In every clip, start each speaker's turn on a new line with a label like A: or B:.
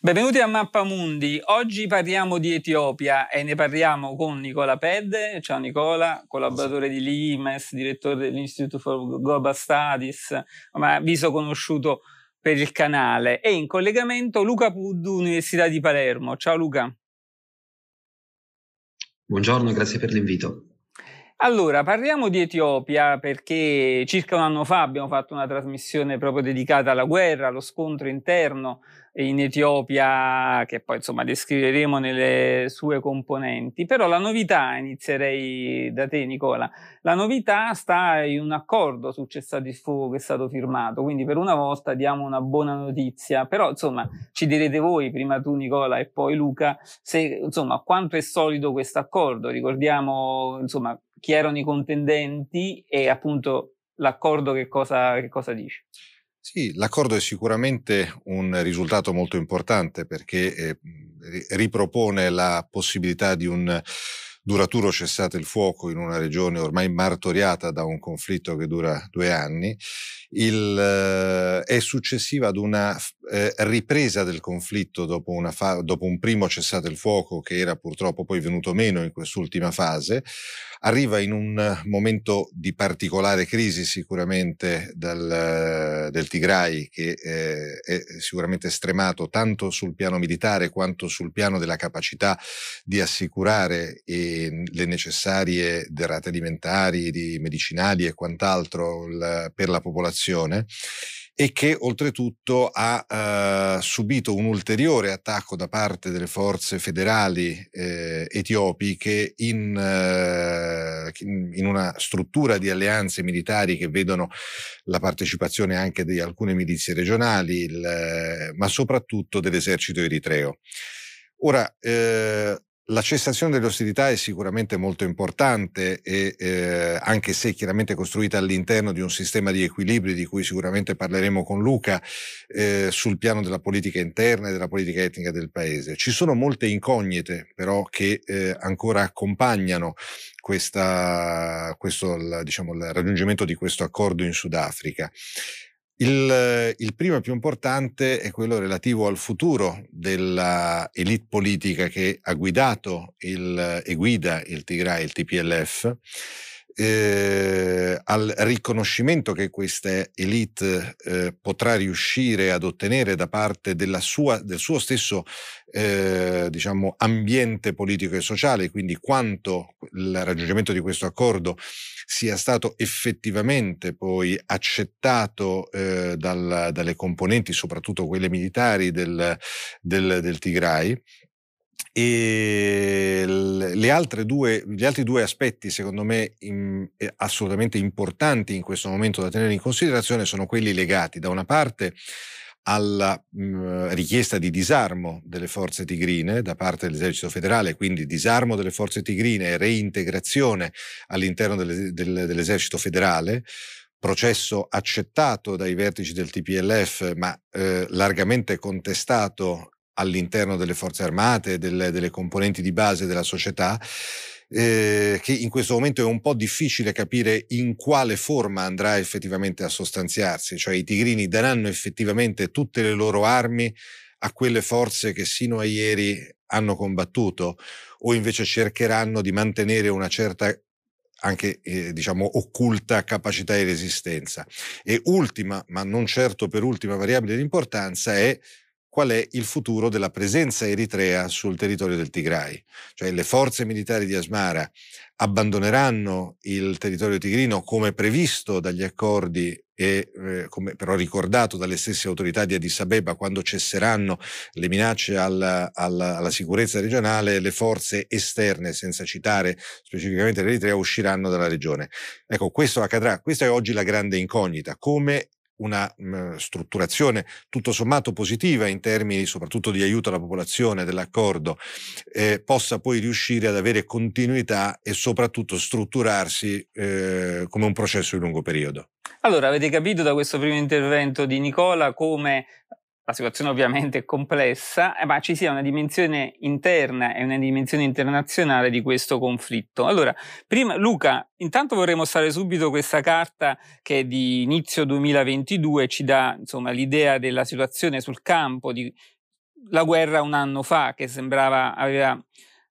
A: Benvenuti a Mappamundi. Oggi parliamo di Etiopia e ne parliamo con Nicola Pedde. Ciao Nicola, collaboratore di Limes, direttore dell'Institute for Global Studies, ma viso conosciuto per il canale. E in collegamento Luca Puddu, Università di Palermo. Ciao Luca.
B: Buongiorno, grazie per l'invito.
A: Allora, parliamo di Etiopia perché circa un anno fa abbiamo fatto una trasmissione proprio dedicata alla guerra, allo scontro interno in Etiopia, che poi insomma descriveremo nelle sue componenti. Però la novità, inizierei da te Nicola, la novità sta in un accordo sul cessate il fuoco che è stato firmato, quindi per una volta diamo una buona notizia, però insomma ci direte voi, prima tu Nicola e poi Luca, se insomma quanto è solido questo accordo, ricordiamo insomma chi erano i contendenti e appunto l'accordo che cosa, che cosa dice.
C: Sì, l'accordo è sicuramente un risultato molto importante perché eh, ripropone la possibilità di un duraturo cessate il fuoco in una regione ormai martoriata da un conflitto che dura due anni, il, eh, è successiva ad una eh, ripresa del conflitto dopo, fa- dopo un primo cessate il fuoco che era purtroppo poi venuto meno in quest'ultima fase, arriva in un momento di particolare crisi sicuramente dal, del Tigray che eh, è sicuramente stremato tanto sul piano militare quanto sul piano della capacità di assicurare eh, le necessarie derrate alimentari, di medicinali e quant'altro l- per la popolazione e che oltretutto ha uh, subito un ulteriore attacco da parte delle forze federali eh, etiopi che in, uh, in, una struttura di alleanze militari che vedono la partecipazione anche di alcune milizie regionali, il, ma soprattutto dell'esercito eritreo. Ora, eh, la cessazione delle ostilità è sicuramente molto importante e eh, anche se chiaramente costruita all'interno di un sistema di equilibri di cui sicuramente parleremo con Luca eh, sul piano della politica interna e della politica etnica del paese. Ci sono molte incognite però che eh, ancora accompagnano questa, questo, diciamo, il raggiungimento di questo accordo in Sudafrica. Il, il, primo e più importante è quello relativo al futuro della elite politica che ha guidato il, e guida il Tigray, il TPLF, eh, al riconoscimento che questa elite eh, potrà riuscire ad ottenere da parte sua, del suo stesso eh, diciamo, ambiente politico e sociale, quindi quanto il raggiungimento di questo accordo sia stato effettivamente poi accettato eh, dal, dalle componenti, soprattutto quelle militari del, del, del Tigray e due, gli altri due aspetti, secondo me, in, eh, assolutamente importanti in questo momento da tenere in considerazione sono quelli legati da una parte alla mh, richiesta di disarmo delle forze tigrine da parte dell'esercito federale, quindi disarmo delle forze tigrine e reintegrazione all'interno delle, del, dell'esercito federale, processo accettato dai vertici del TPLF ma eh, largamente contestato all'interno delle forze armate, delle, delle componenti di base della società, eh, che in questo momento è un po' difficile capire in quale forma andrà effettivamente a sostanziarsi, cioè i tigrini daranno effettivamente tutte le loro armi a quelle forze che sino a ieri hanno combattuto o invece cercheranno di mantenere una certa anche eh, diciamo occulta capacità di resistenza. E ultima, ma non certo per ultima variabile di importanza, è qual è il futuro della presenza eritrea sul territorio del Tigray. Cioè le forze militari di Asmara abbandoneranno il territorio tigrino come previsto dagli accordi e eh, come però ricordato dalle stesse autorità di Addis Abeba quando cesseranno le minacce alla, alla, alla sicurezza regionale, le forze esterne, senza citare specificamente l'Eritrea, usciranno dalla regione. Ecco, questo accadrà. Questa è oggi la grande incognita, come una mh, mm, strutturazione tutto sommato positiva in termini soprattutto di aiuto alla popolazione dell'accordo eh, possa poi riuscire ad avere continuità e soprattutto strutturarsi eh, come un processo di lungo periodo.
A: Allora, avete capito da questo primo intervento di Nicola come la situazione ovviamente è complessa, eh, ma ci sia una dimensione interna e una dimensione internazionale di questo conflitto. Allora, prima, Luca, intanto vorrei mostrare subito questa carta che è di inizio 2022, ci dà insomma l'idea della situazione sul campo, di la guerra un anno fa, che sembrava aveva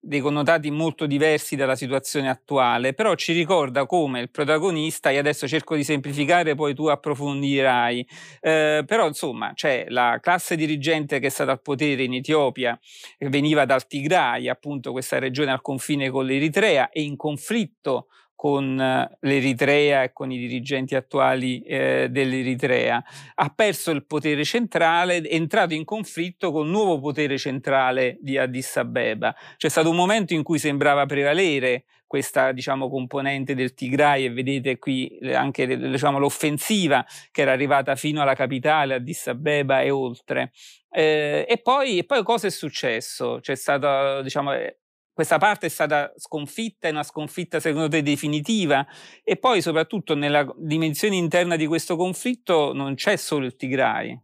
A: dei connotati molto diversi dalla situazione attuale, però ci ricorda come il protagonista, e adesso cerco di semplificare, poi tu approfondirai, eh, però insomma c'è la classe dirigente che è stata al potere in Etiopia, che veniva dal Tigray, appunto questa regione al confine con l'Eritrea, e in conflitto con eh, l'Eritrea e con i dirigenti attuali eh, dell'Eritrea. Ha perso il potere centrale, è entrato in conflitto col nuovo potere centrale di Addis Abeba. C'è stato un momento in cui sembrava prevalere questa diciamo, componente del Tigray e vedete qui anche diciamo, l'offensiva che era arrivata fino alla capitale, Addis Abeba e oltre. Eh, e, poi, e, poi, cosa è successo? C'è stato diciamo, eh, questa parte è stata sconfitta, è una sconfitta secondo te definitiva e poi soprattutto nella dimensione interna di questo conflitto non c'è solo il Tigray.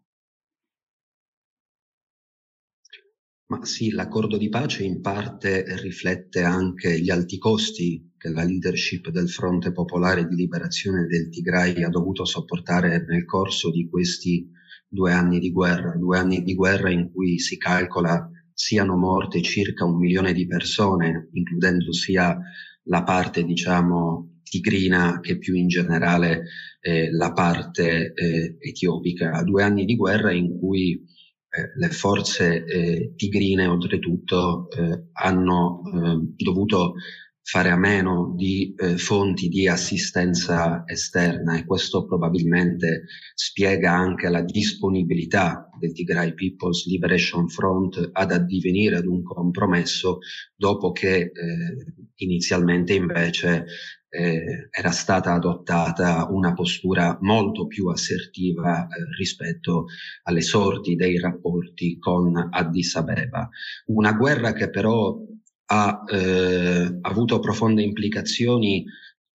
B: Ma sì, l'accordo di pace in parte riflette anche gli alti costi che la leadership del Fronte Popolare di Liberazione del Tigray ha dovuto sopportare nel corso di questi due anni di guerra, due anni di guerra in cui si calcola siano morte circa un milione di persone, includendo sia la parte, diciamo, tigrina che più in generale eh, la parte eh, etiopica. Due anni di guerra in cui eh, le forze eh, tigrine, oltretutto, eh, hanno eh, dovuto fare a meno di eh, fonti di assistenza esterna e questo probabilmente spiega anche la disponibilità del Tigray People's Liberation Front ad addivenire ad un compromesso dopo che eh, inizialmente invece eh, era stata adottata una postura molto più assertiva eh, rispetto alle sorti dei rapporti con Addis Abeba. Una guerra che però ha eh, avuto profonde implicazioni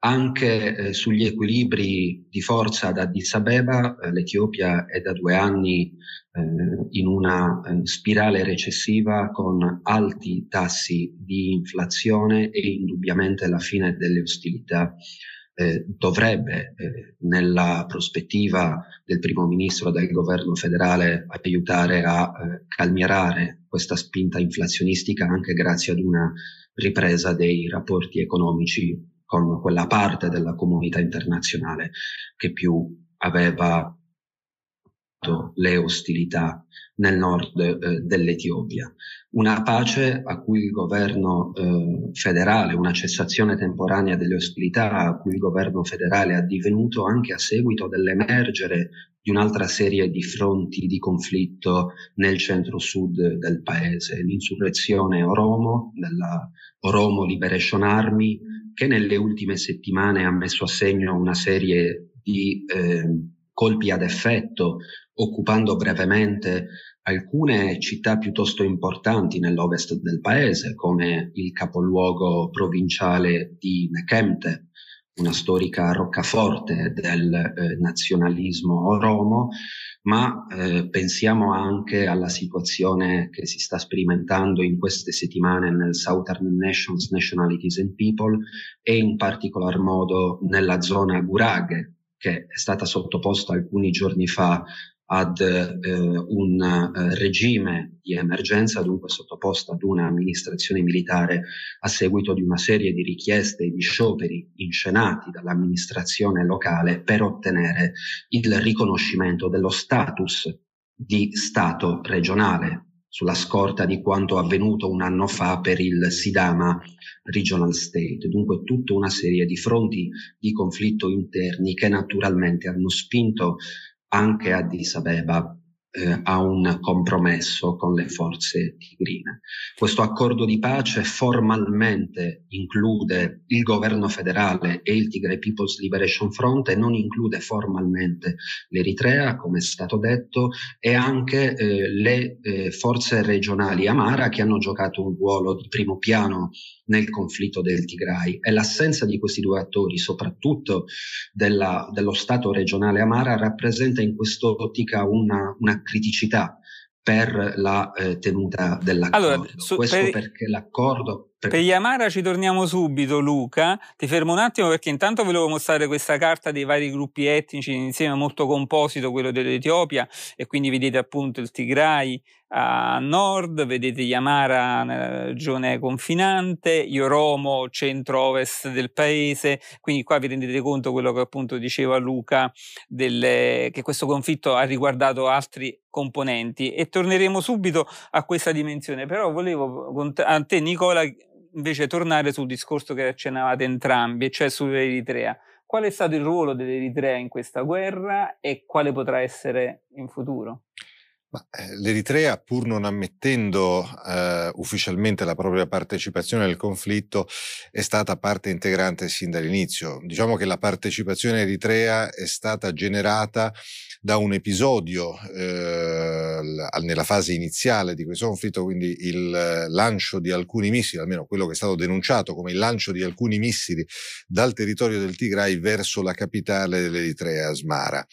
B: anche eh, sugli equilibri di forza ad Addis Abeba. Eh, L'Etiopia è da due anni eh, in una eh, spirale recessiva con alti tassi di inflazione e indubbiamente la fine delle ostilità eh, dovrebbe, eh, nella prospettiva del primo ministro del governo federale, aiutare a calmierare questa spinta inflazionistica anche grazie ad una ripresa dei rapporti economici con quella parte della comunità internazionale che più aveva le ostilità nel nord eh, dell'Etiopia. Una pace a cui il governo eh, federale, una cessazione temporanea delle ostilità a cui il governo federale ha divenuto anche a seguito dell'emergere di un'altra serie di fronti di conflitto nel centro-sud del paese, l'insurrezione Oromo, della Oromo Liberation Army, che nelle ultime settimane ha messo a segno una serie di eh, colpi ad effetto, occupando brevemente alcune città piuttosto importanti nell'ovest del paese, come il capoluogo provinciale di Nekemte, una storica roccaforte del eh, nazionalismo oromo, ma eh, pensiamo anche alla situazione che si sta sperimentando in queste settimane nel Southern Nations, Nationalities and People e in particolar modo nella zona Guraghe, che è stata sottoposta alcuni giorni fa ad eh, un eh, regime di emergenza, dunque sottoposta ad un'amministrazione militare a seguito di una serie di richieste e di scioperi inscenati dall'amministrazione locale per ottenere il riconoscimento dello status di Stato regionale sulla scorta di quanto avvenuto un anno fa per il Sidama Regional State. Dunque tutta una serie di fronti di conflitto interni che naturalmente hanno spinto anche Addis Abeba eh, a un compromesso con le forze tigrine. Questo accordo di pace formalmente include il governo federale e il Tigray People's Liberation Front e non include formalmente l'Eritrea, come è stato detto, e anche eh, le eh, forze regionali Amara che hanno giocato un ruolo di primo piano nel conflitto del Tigray e l'assenza di questi due attori, soprattutto della, dello Stato regionale Amara, rappresenta in quest'ottica una, una criticità per la eh, tenuta dell'accordo. Allora, su, Questo per... perché l'accordo
A: Per Yamara ci torniamo subito, Luca. Ti fermo un attimo perché intanto volevo mostrare questa carta dei vari gruppi etnici insieme molto composito, quello dell'Etiopia, e quindi vedete appunto il Tigray a nord, vedete Yamara nella regione confinante, Yoromo centro-ovest del paese, quindi qua vi rendete conto quello che appunto diceva Luca, delle, che questo conflitto ha riguardato altri componenti. E torneremo subito a questa dimensione, però volevo a te Nicola invece tornare sul discorso che accennavate entrambi, cioè sull'Eritrea. Qual è stato il ruolo dell'Eritrea in questa guerra e quale potrà essere in futuro?
C: Eh, L'Eritrea, pur non ammettendo eh, ufficialmente la propria partecipazione al conflitto, è stata parte integrante sin dall'inizio. Diciamo che la partecipazione eritrea è stata generata da un episodio eh, nella fase iniziale di questo conflitto, quindi il lancio di alcuni missili, almeno quello che è stato denunciato come il lancio di alcuni missili dal territorio del Tigray verso la capitale dell'Eritrea, Asmara.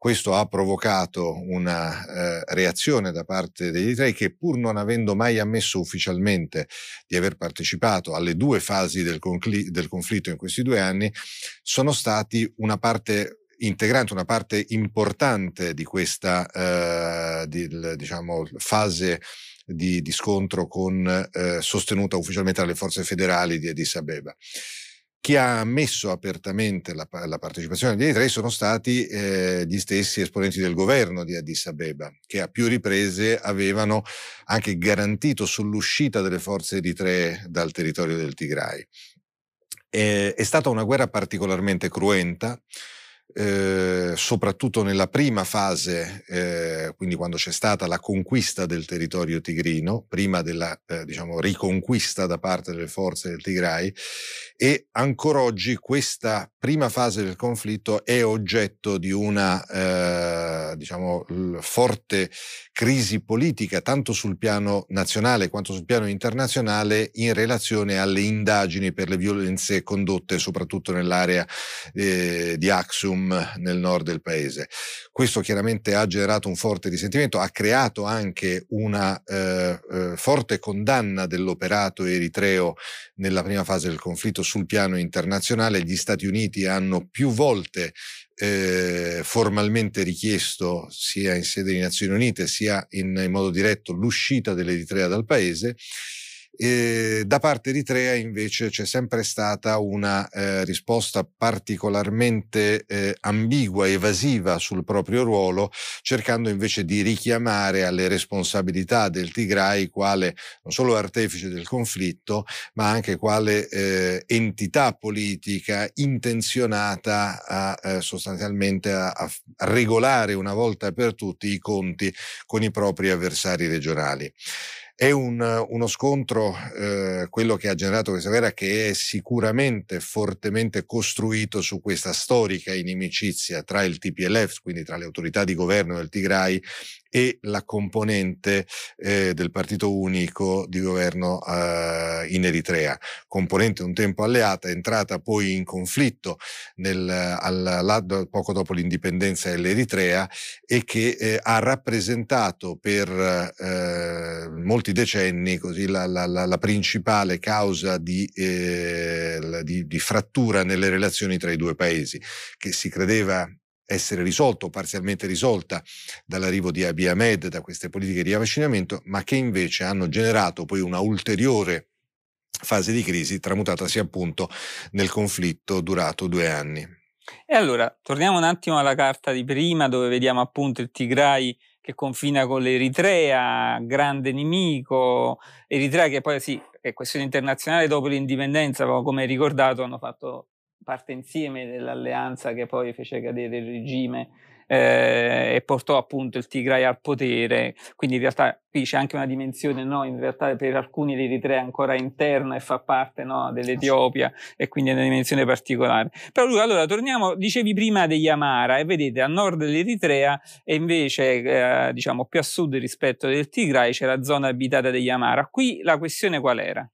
C: Questo ha provocato una eh, reazione da parte degli Eritrei che pur non avendo mai ammesso ufficialmente di aver partecipato alle due fasi del, del conflitto in questi due anni, sono stati una parte integrante, una parte importante di questa eh, di, diciamo, fase di, di, scontro con, eh, sostenuta ufficialmente dalle forze federali di Addis Abeba. Chi ha ammesso apertamente la, la partecipazione degli Eritrei sono stati eh, gli stessi esponenti del governo di Addis Abeba, che a più riprese avevano anche garantito sull'uscita delle forze eritree dal territorio del Tigray. Eh, è stata una guerra particolarmente cruenta, eh, soprattutto nella prima fase, eh, quindi quando c'è stata la conquista del territorio tigrino, prima della eh, diciamo, riconquista da parte delle forze del Tigray, e ancora oggi questa prima fase del conflitto è oggetto di una eh, diciamo, forte crisi politica, tanto sul piano nazionale quanto sul piano internazionale, in relazione alle indagini per le violenze condotte soprattutto nell'area eh, di Khartoum nel nord del paese. Questo chiaramente ha generato un forte risentimento, ha creato anche una eh, eh, forte condanna dell'operato eritreo nella prima fase del conflitto sul piano internazionale. Gli Stati Uniti hanno più volte eh, formalmente richiesto sia in sede di Nazioni Unite sia in, in modo diretto l'uscita dell'Eritrea dal paese e da parte eritrea invece c'è sempre stata una eh, risposta particolarmente eh, ambigua, evasiva sul proprio ruolo, cercando invece di richiamare alle responsabilità del Tigray quale non solo artefice del conflitto, ma anche quale eh, entità politica intenzionata a, eh, sostanzialmente a, a regolare una volta per tutti i conti con i propri avversari regionali. È un, uno scontro, eh, quello che ha generato questa guerra, che è sicuramente fortemente costruito su questa storica inimicizia tra il TPLF, quindi tra le autorità di governo del Tigray, e la componente eh, del partito unico di governo eh, in Eritrea, componente un tempo alleata, entrata poi in conflitto nel, al, poco dopo l'indipendenza dell'Eritrea e che eh, ha rappresentato per eh, molti decenni così, la, la, la, la, principale causa di, eh, di, di frattura nelle relazioni tra i due paesi, che si credeva essere risolto parzialmente risolta dall'arrivo di Abiy Ahmed, da queste politiche di avvicinamento, ma che invece hanno generato poi una ulteriore fase di crisi tramutatasi appunto nel conflitto durato due anni.
A: E allora, torniamo un attimo alla carta di prima dove vediamo appunto il Tigray che confina con l'Eritrea, grande nemico, Eritrea che poi sì, è questione internazionale dopo l'indipendenza, come ricordato hanno fatto parte insieme dell'alleanza che poi fece cadere il regime eh, e portò appunto il Tigray al potere. Quindi in realtà qui c'è anche una dimensione, no? in realtà per alcuni l'Eritrea è ancora interna e fa parte no? dell'Etiopia e quindi è una dimensione particolare. Però lui, allora torniamo, dicevi prima degli Amara e vedete a nord dell'Eritrea e invece eh, diciamo più a sud rispetto del Tigray c'è la zona abitata degli Amara. Qui la questione qual era?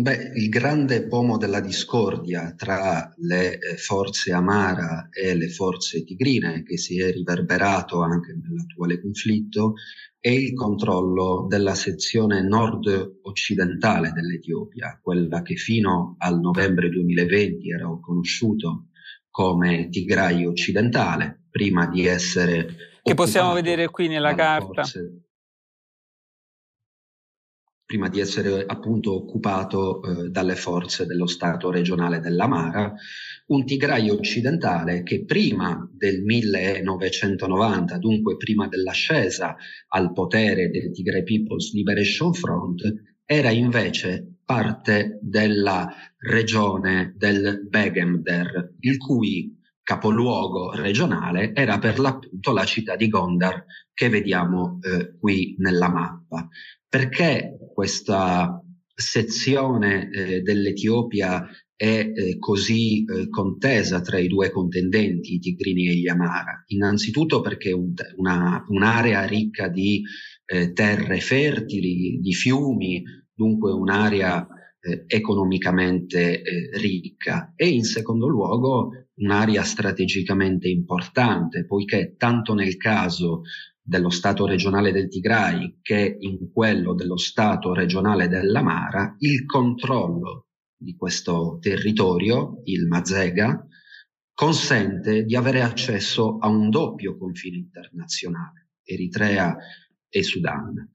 B: Beh, il grande pomo della discordia tra le eh, forze Amara e le forze tigrine, che si è riverberato anche nell'attuale conflitto, è il controllo della sezione nord-occidentale dell'Etiopia, quella che fino al novembre 2020 era conosciuto come Tigray occidentale, prima di essere...
A: Che possiamo vedere qui nella carta. Forze,
B: prima di essere appunto occupato eh, dalle forze dello Stato regionale dell'Amara, un Tigray occidentale che prima del 1990, dunque prima dell'ascesa al potere del Tigray People's Liberation Front, era invece parte della regione del Begemder, il cui capoluogo regionale era per l'appunto la città di Gondar che vediamo eh, qui nella mappa. Perché questa sezione eh, dell'Etiopia è eh, così eh, contesa tra i due contendenti, i tigrini e gli amara? Innanzitutto perché un, una, un'area ricca di eh, terre fertili, di fiumi, dunque un'area eh, economicamente eh, ricca e in secondo luogo un'area strategicamente importante, poiché tanto nel caso dello Stato regionale del Tigray che in quello dello Stato regionale dell'Amara, il controllo di questo territorio, il Mazega, consente di avere accesso a un doppio confine internazionale, Eritrea e Sudan.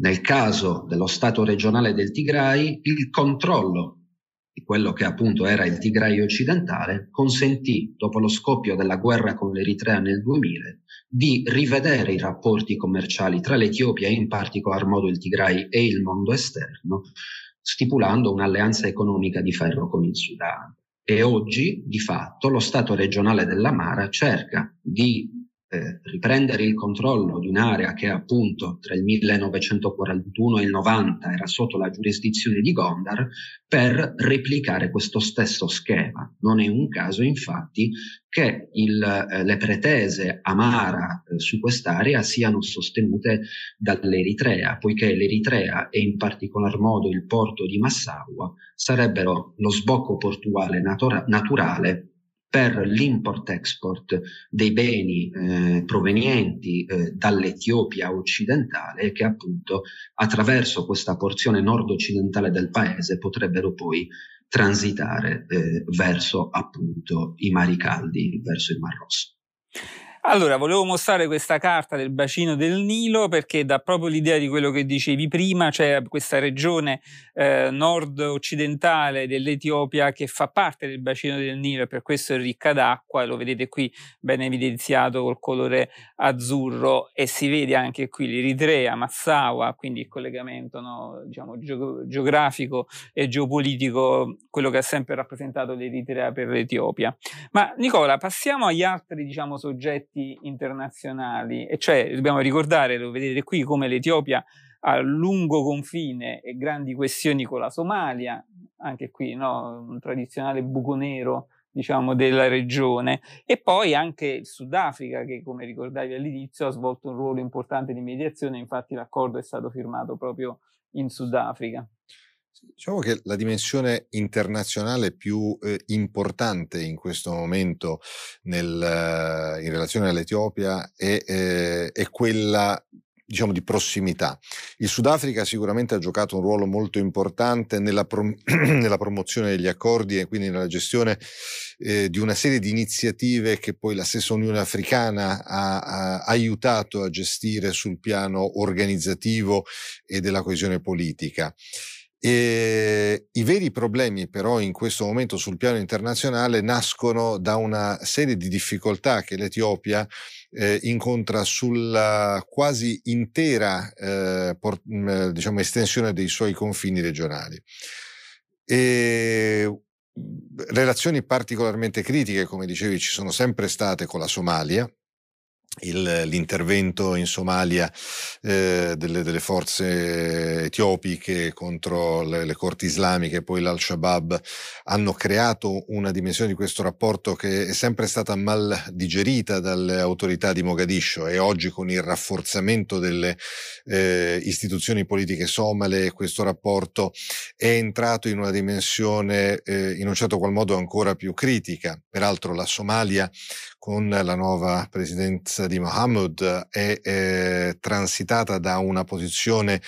B: Nel caso dello Stato regionale del Tigray, il controllo di quello che appunto era il Tigray occidentale, consentì, dopo lo scoppio della guerra con l'Eritrea nel 2000, di rivedere i rapporti commerciali tra l'Etiopia e in particolar modo il Tigray e il mondo esterno, stipulando un'alleanza economica di ferro con il Sudan. E oggi, di fatto, lo Stato regionale dell'Amara cerca di eh, riprendere il controllo di un'area che appunto tra il 1941 e il 90 era sotto la giurisdizione di Gondar per replicare questo stesso schema. Non è un caso infatti che il, eh, le pretese Amara eh, su quest'area siano sostenute dall'Eritrea, poiché l'Eritrea e in particolar modo il porto di Massaua sarebbero lo sbocco portuale natura- naturale per l'import-export dei beni eh, provenienti eh, dall'Etiopia occidentale che appunto attraverso questa porzione nord-occidentale del paese potrebbero poi transitare eh, verso appunto i mari caldi, verso il Mar Rosso.
A: Allora, volevo mostrare questa carta del bacino del Nilo perché dà proprio l'idea di quello che dicevi prima, cioè questa regione eh, nord-occidentale dell'Etiopia che fa parte del bacino del Nilo e per questo è ricca d'acqua, lo vedete qui ben evidenziato col colore azzurro e si vede anche qui l'Eritrea, Massawa, quindi il collegamento no, diciamo, geografico e geopolitico, quello che ha sempre rappresentato l'Eritrea per l'Etiopia. Ma Nicola, passiamo agli altri diciamo, soggetti progetti internazionali, e cioè dobbiamo ricordare, lo vedete qui, come l'Etiopia ha lungo confine e grandi questioni con la Somalia, anche qui no? un tradizionale buco nero diciamo, della regione, e poi anche il Sudafrica che, come ricordavi all'inizio, ha svolto un ruolo importante di mediazione, infatti l'accordo è stato firmato proprio in Sudafrica.
C: Diciamo che la dimensione internazionale più eh, importante in questo momento nel, in relazione all'Etiopia è, eh, è quella diciamo di prossimità. Il Sudafrica sicuramente ha giocato un ruolo molto importante nella, prom- nella promozione degli accordi e quindi nella gestione eh, di una serie di iniziative che poi la stessa Unione Africana ha, ha aiutato a gestire sul piano organizzativo e della coesione politica. E I veri problemi però in questo momento sul piano internazionale nascono da una serie di difficoltà che l'Etiopia eh, incontra sulla quasi intera eh, por, diciamo, estensione dei suoi confini regionali. E relazioni particolarmente critiche, come dicevi, ci sono sempre state con la Somalia, il, l'intervento in Somalia eh, delle, delle, forze etiopiche contro le, le, corti islamiche e poi l'Al-Shabaab hanno creato una dimensione di questo rapporto che è sempre stata mal digerita dalle autorità di Mogadiscio e oggi con il rafforzamento delle eh, istituzioni politiche somale questo rapporto è entrato in una dimensione eh, in un certo qual modo ancora più critica. Peraltro la Somalia con la nuova presidenza di Mohammed è eh, transitata da una posizione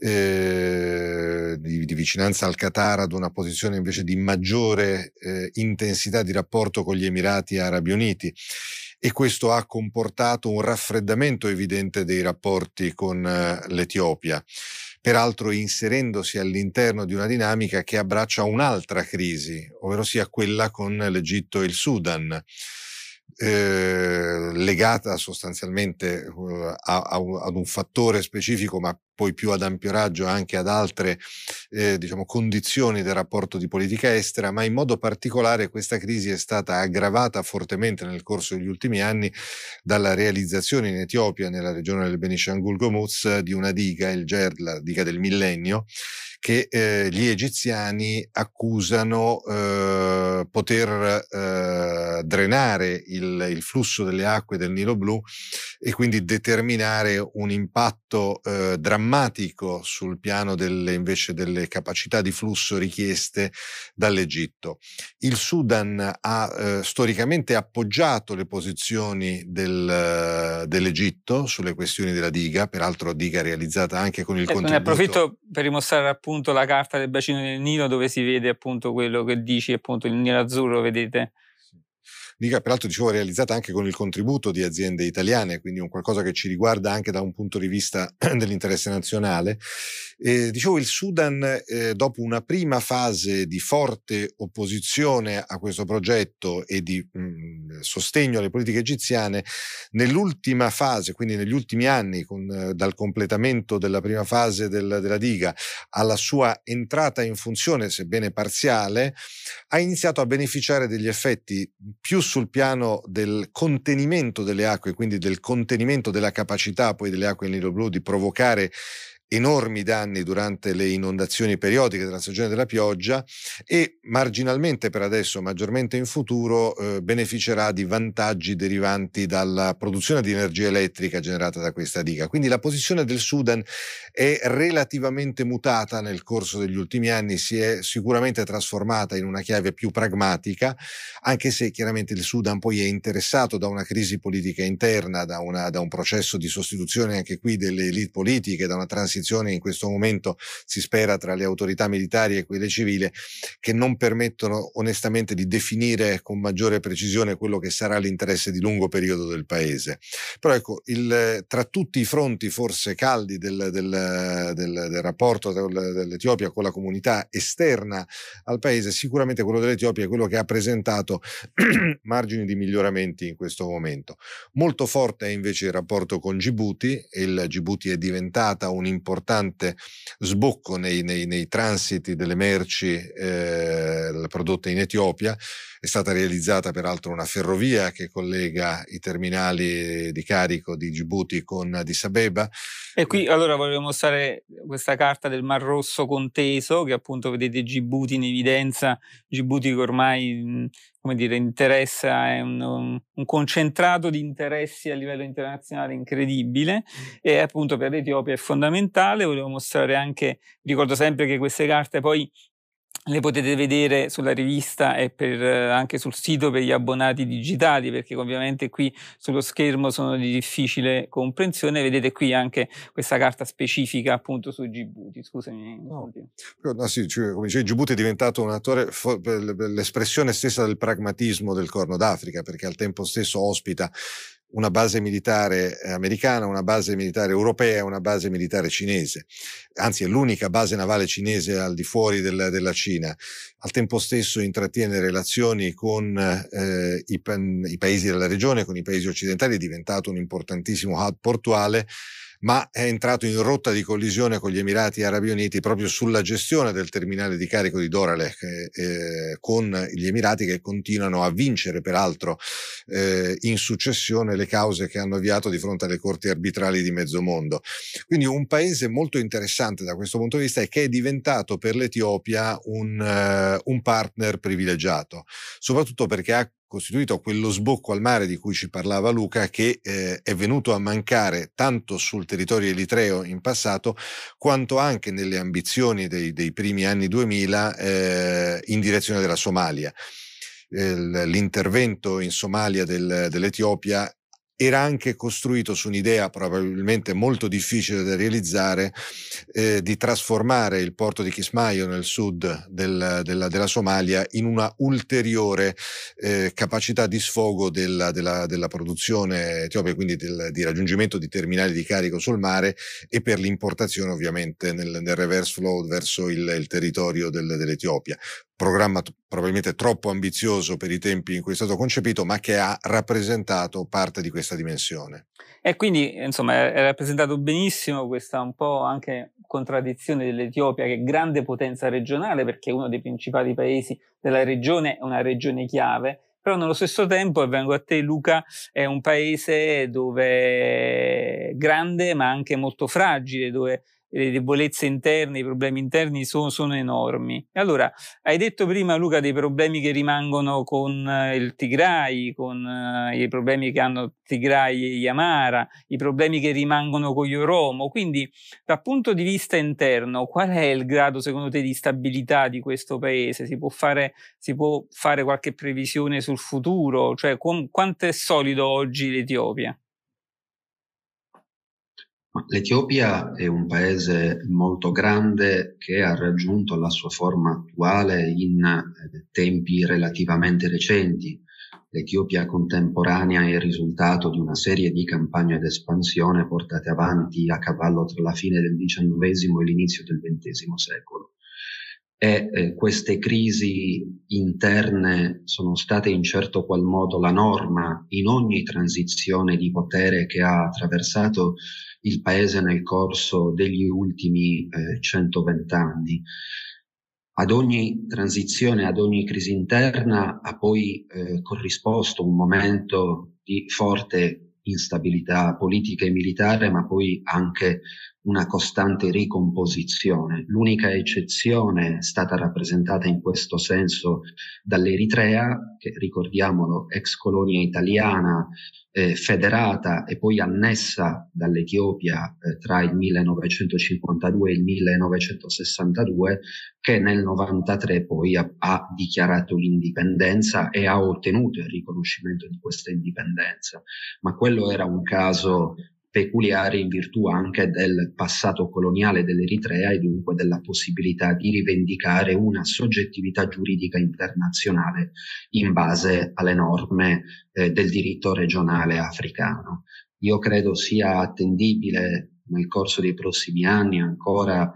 C: eh, di, di, vicinanza al Qatar ad una posizione invece di maggiore eh, intensità di rapporto con gli Emirati Arabi Uniti. E questo ha comportato un raffreddamento evidente dei rapporti con eh, l'Etiopia peraltro inserendosi all'interno di una dinamica che abbraccia un'altra crisi, ovvero sia quella con l'Egitto e il Sudan eh, legata sostanzialmente uh, a, a, ad un fattore specifico, ma poi più ad ampio raggio anche ad altre eh, diciamo, condizioni del rapporto di politica estera, ma in modo particolare questa crisi è stata aggravata fortemente nel corso degli ultimi anni dalla realizzazione in Etiopia, nella regione del Benishangul Gomuz, di una diga, il GERD, la diga del millennio, che eh, gli egiziani accusano eh, poter eh, drenare il, il, flusso delle acque del Nilo Blu e quindi determinare un impatto eh, drammatico sul piano delle, invece delle capacità di flusso richieste dall'Egitto. Il Sudan ha eh, storicamente appoggiato le posizioni del, dell'Egitto sulle questioni della diga, peraltro diga realizzata anche con il ecco, contributo.
A: Ne approfitto per dimostrare appunto appunto la carta del bacino del Nilo dove si vede appunto quello che dici, appunto il Nilo azzurro, vedete
C: Liga peraltro dicevo realizzata anche con il contributo di aziende italiane, quindi un qualcosa che ci riguarda anche da un punto di vista dell'interesse nazionale. Eh, dicevo il Sudan eh, dopo una prima fase di forte opposizione a questo progetto e di mh, mm, sostegno alle politiche egiziane, nell'ultima fase, quindi negli ultimi anni, con, eh, dal completamento della prima fase del, della diga alla sua entrata in funzione, sebbene parziale, ha iniziato a beneficiare degli effetti più sul piano del contenimento delle acque, quindi del contenimento della capacità poi delle acque nel Nilo Blu di provocare enormi danni durante le inondazioni periodiche della stagione della pioggia e marginalmente per adesso, maggiormente in futuro, eh, beneficerà di vantaggi derivanti dalla produzione di energia elettrica generata da questa diga. Quindi la posizione del Sudan è relativamente mutata nel corso degli ultimi anni, si è sicuramente trasformata in una chiave più pragmatica, anche se chiaramente il Sudan poi è interessato da una crisi politica interna, da, una, da un processo di sostituzione anche qui delle elite politiche, da una transizione transizione in questo momento si spera tra le autorità militari e quelle civili che non permettono onestamente di definire con maggiore precisione quello che sarà l'interesse di lungo periodo del paese. Però ecco, il, tra tutti i fronti forse caldi del, del, del, del rapporto dell'Etiopia con la comunità esterna al paese, sicuramente quello dell'Etiopia è quello che ha presentato margini di miglioramenti in questo momento. Molto forte è invece il rapporto con Djibouti, il Djibouti è diventata un importante sbocco nei, nei, nei transiti delle merci eh, prodotte in Etiopia. È stata realizzata peraltro una ferrovia che collega i terminali di carico di Djibouti con Addis Abeba.
A: E qui allora volevo mostrare questa carta del Mar Rosso conteso, che appunto vedete Djibouti in evidenza, Djibouti che ormai come dire, interessa, è un, un, concentrato di interessi a livello internazionale incredibile e appunto per l'Etiopia è fondamentale. Volevo mostrare anche, ricordo sempre che queste carte poi le potete vedere sulla rivista e per, anche sul sito per gli abbonati digitali, perché ovviamente qui sullo schermo sono di difficile comprensione. Vedete qui anche questa carta specifica appunto su Djibouti. Scusami.
C: No, no sì, cioè, come dicevi, Djibouti è diventato un attore, l'espressione stessa del pragmatismo del Corno d'Africa, perché al tempo stesso ospita una base militare eh, americana, una base militare europea, una base militare cinese. Anzi, è l'unica base navale cinese al di fuori del, della Cina. Al tempo stesso intrattiene relazioni con eh, i, i, paesi della regione, con i paesi occidentali, è diventato un importantissimo hub portuale ma è entrato in rotta di collisione con gli Emirati Arabi Uniti proprio sulla gestione del terminale di carico di Doralek eh, eh, con gli Emirati che continuano a vincere peraltro eh, in successione le cause che hanno avviato di fronte alle corti arbitrali di mezzo mondo. Quindi un paese molto interessante da questo punto di vista e che è diventato per l'Etiopia un, uh, un partner privilegiato, soprattutto perché ha costituito quello sbocco al mare di cui ci parlava Luca, che eh, è venuto a mancare tanto sul territorio eritreo in passato, quanto anche nelle ambizioni dei, dei primi anni 2000 eh, in direzione della Somalia. L'intervento in Somalia del, dell'Etiopia era anche costruito su un'idea probabilmente molto difficile da realizzare eh, di trasformare il porto di Kismayo nel sud del, della, della, Somalia in una ulteriore eh, capacità di sfogo della, della, della produzione etiope, quindi del, di raggiungimento di terminali di carico sul mare e per l'importazione ovviamente nel, nel reverse flow verso il, il territorio del, dell'Etiopia programma probabilmente troppo ambizioso per i tempi in cui è stato concepito, ma che ha rappresentato parte di questa dimensione.
A: E quindi, insomma, è rappresentato benissimo questa un po' anche contraddizione dell'Etiopia, che è grande potenza regionale, perché è uno dei principali paesi della regione, è una regione chiave, però nello stesso tempo, e vengo a te Luca, è un paese dove è grande ma anche molto fragile, dove le debolezze interne, i problemi interni sono, sono, enormi. Allora, hai detto prima Luca dei problemi che rimangono con uh, il Tigray, con uh, i problemi che hanno Tigray e Yamara, i problemi che rimangono con gli Oromo. Quindi, dal punto di vista interno, qual è il grado secondo te di stabilità di questo paese? Si può fare, si può fare qualche previsione sul futuro? Cioè, com- quanto è solido oggi l'Etiopia?
B: L'Etiopia è un paese molto grande che ha raggiunto la sua forma attuale in eh, tempi relativamente recenti. L'Etiopia contemporanea è il risultato di una serie di campagne d'espansione portate avanti a cavallo tra la fine del XIX e l'inizio del XX secolo. E eh, queste crisi interne sono state in certo qual modo la norma in ogni transizione di potere che ha attraversato il paese nel corso degli ultimi eh, 120 anni. Ad ogni transizione, ad ogni crisi interna ha poi eh, corrisposto un momento di forte instabilità politica e militare, ma poi anche una costante ricomposizione. L'unica eccezione è stata rappresentata in questo senso dall'Eritrea, che ricordiamolo, ex colonia italiana eh, federata e poi annessa dall'Etiopia eh, tra il 1952 e il 1962, che nel 93 poi ha, ha dichiarato l'indipendenza e ha ottenuto il riconoscimento di questa indipendenza. Ma quello era un caso peculiare in virtù anche del passato coloniale dell'Eritrea e dunque della possibilità di rivendicare una soggettività giuridica internazionale in base alle norme eh, del diritto regionale africano. Io credo sia attendibile nel corso dei prossimi anni ancora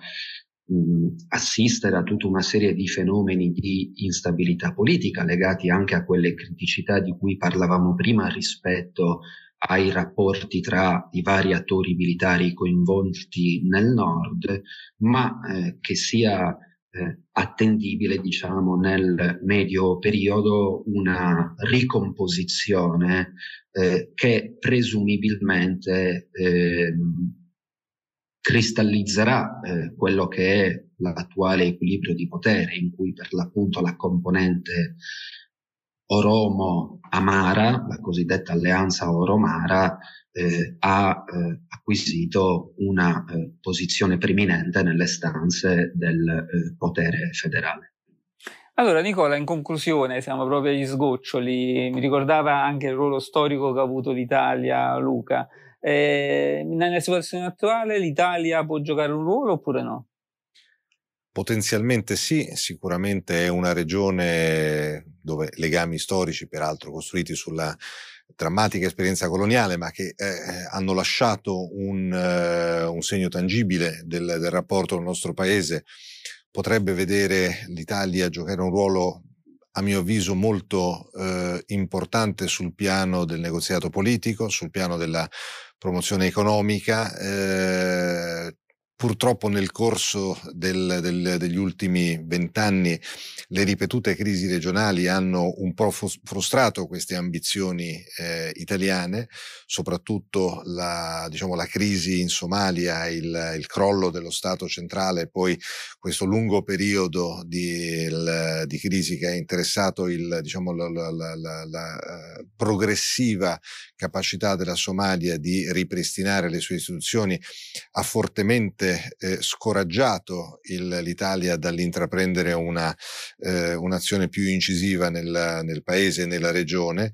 B: mh, assistere a tutta una serie di fenomeni di instabilità politica legati anche a quelle criticità di cui parlavamo prima rispetto ai rapporti tra i vari attori militari coinvolti nel nord, ma eh, che sia eh, attendibile, diciamo, nel medio periodo una ricomposizione eh, che presumibilmente ehm, cristallizzerà eh, quello che è l'attuale equilibrio di potere in cui per l'appunto la componente Oromo-Amara, la cosiddetta alleanza Oromo-Amara, eh, ha eh, acquisito una eh, posizione preminente nelle stanze del eh, potere federale.
A: Allora Nicola, in conclusione, siamo proprio agli sgoccioli, mi ricordava anche il ruolo storico che ha avuto l'Italia, Luca. Eh, nella situazione attuale l'Italia può giocare un ruolo oppure no?
C: Potenzialmente sì, sicuramente è una regione dove legami storici, peraltro costruiti sulla drammatica esperienza coloniale, ma che eh, hanno lasciato un, uh, un segno tangibile del, del, rapporto del nostro paese, potrebbe vedere l'Italia giocare un ruolo a mio avviso molto eh, importante sul piano del negoziato politico, sul piano della promozione economica. Eh, Purtroppo nel corso del, del, degli ultimi vent'anni le ripetute crisi regionali hanno un po' frustrato queste ambizioni eh, italiane, soprattutto la, diciamo, la, crisi in Somalia, il, il, crollo dello Stato centrale, poi questo lungo periodo di, il, di crisi che ha interessato il, diciamo, la, la, la, uh, progressiva capacità della Somalia di ripristinare le sue istituzioni ha fortemente eh, scoraggiato il, l'Italia dall'intraprendere una, eh, un'azione più incisiva nel, nel paese e nella regione.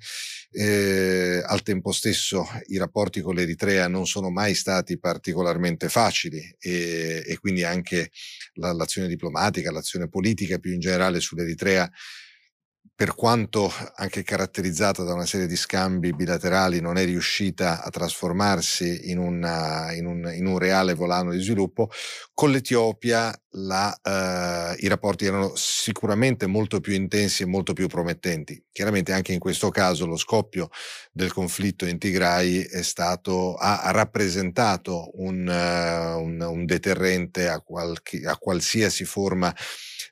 C: Eh, al tempo stesso i rapporti con l'Eritrea non sono mai stati particolarmente facili e, e quindi anche la, l'azione diplomatica, l'azione politica più in generale sull'Eritrea per quanto anche caratterizzata da una serie di scambi bilaterali, non è riuscita a trasformarsi in, una, in, un, in un, reale volano di sviluppo, con l'Etiopia la, eh, i rapporti erano sicuramente molto più intensi e molto più promettenti. Chiaramente anche in questo caso lo scoppio del conflitto in Tigray stato, ha, rappresentato un, uh, un, un deterrente a, qualche, a qualsiasi forma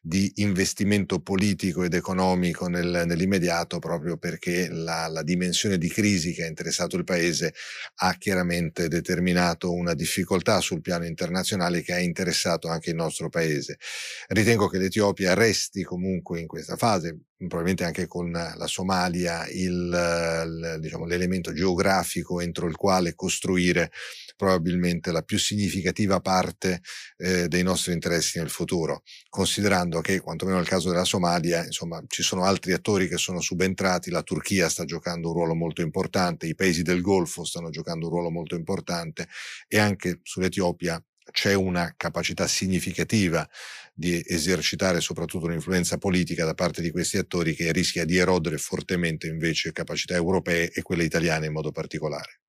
C: di investimento politico ed economico nel, nell'immediato proprio perché la, la, dimensione di crisi che ha interessato il paese ha chiaramente determinato una difficoltà sul piano internazionale che ha interessato anche il nostro paese. Ritengo che l'Etiopia resti comunque in questa fase, probabilmente anche con la Somalia, il, diciamo, l'elemento geografico entro il quale costruire probabilmente la più significativa parte eh, dei nostri interessi nel futuro, considerando che, quantomeno nel caso della Somalia, insomma, ci sono altri attori che sono subentrati, la Turchia sta giocando un ruolo molto importante, i paesi del Golfo stanno giocando un ruolo molto importante e anche sull'Etiopia c'è una capacità significativa di esercitare soprattutto un'influenza politica da parte di questi attori che rischia di erodere fortemente invece capacità europee e quelle italiane in modo particolare.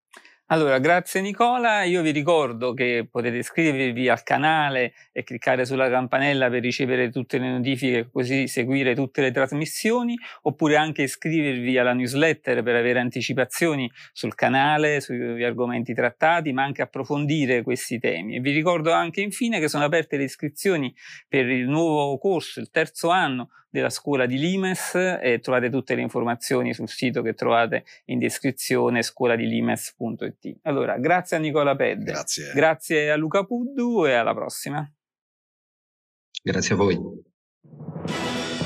A: Allora, grazie Nicola, io vi ricordo che potete iscrivervi al canale e cliccare sulla campanella per ricevere tutte le notifiche così seguire tutte le trasmissioni, oppure anche iscrivervi alla newsletter per avere anticipazioni sul canale, sugli argomenti trattati, ma anche approfondire questi temi. E vi ricordo anche infine che sono aperte le iscrizioni per il nuovo corso, il terzo anno della scuola di Limes e trovate tutte le informazioni sul sito che trovate in descrizione scuoladilimes.it. Allora, grazie a Nicola Pedde,
C: grazie.
A: grazie a Luca Puddu e alla prossima.
B: Grazie a voi.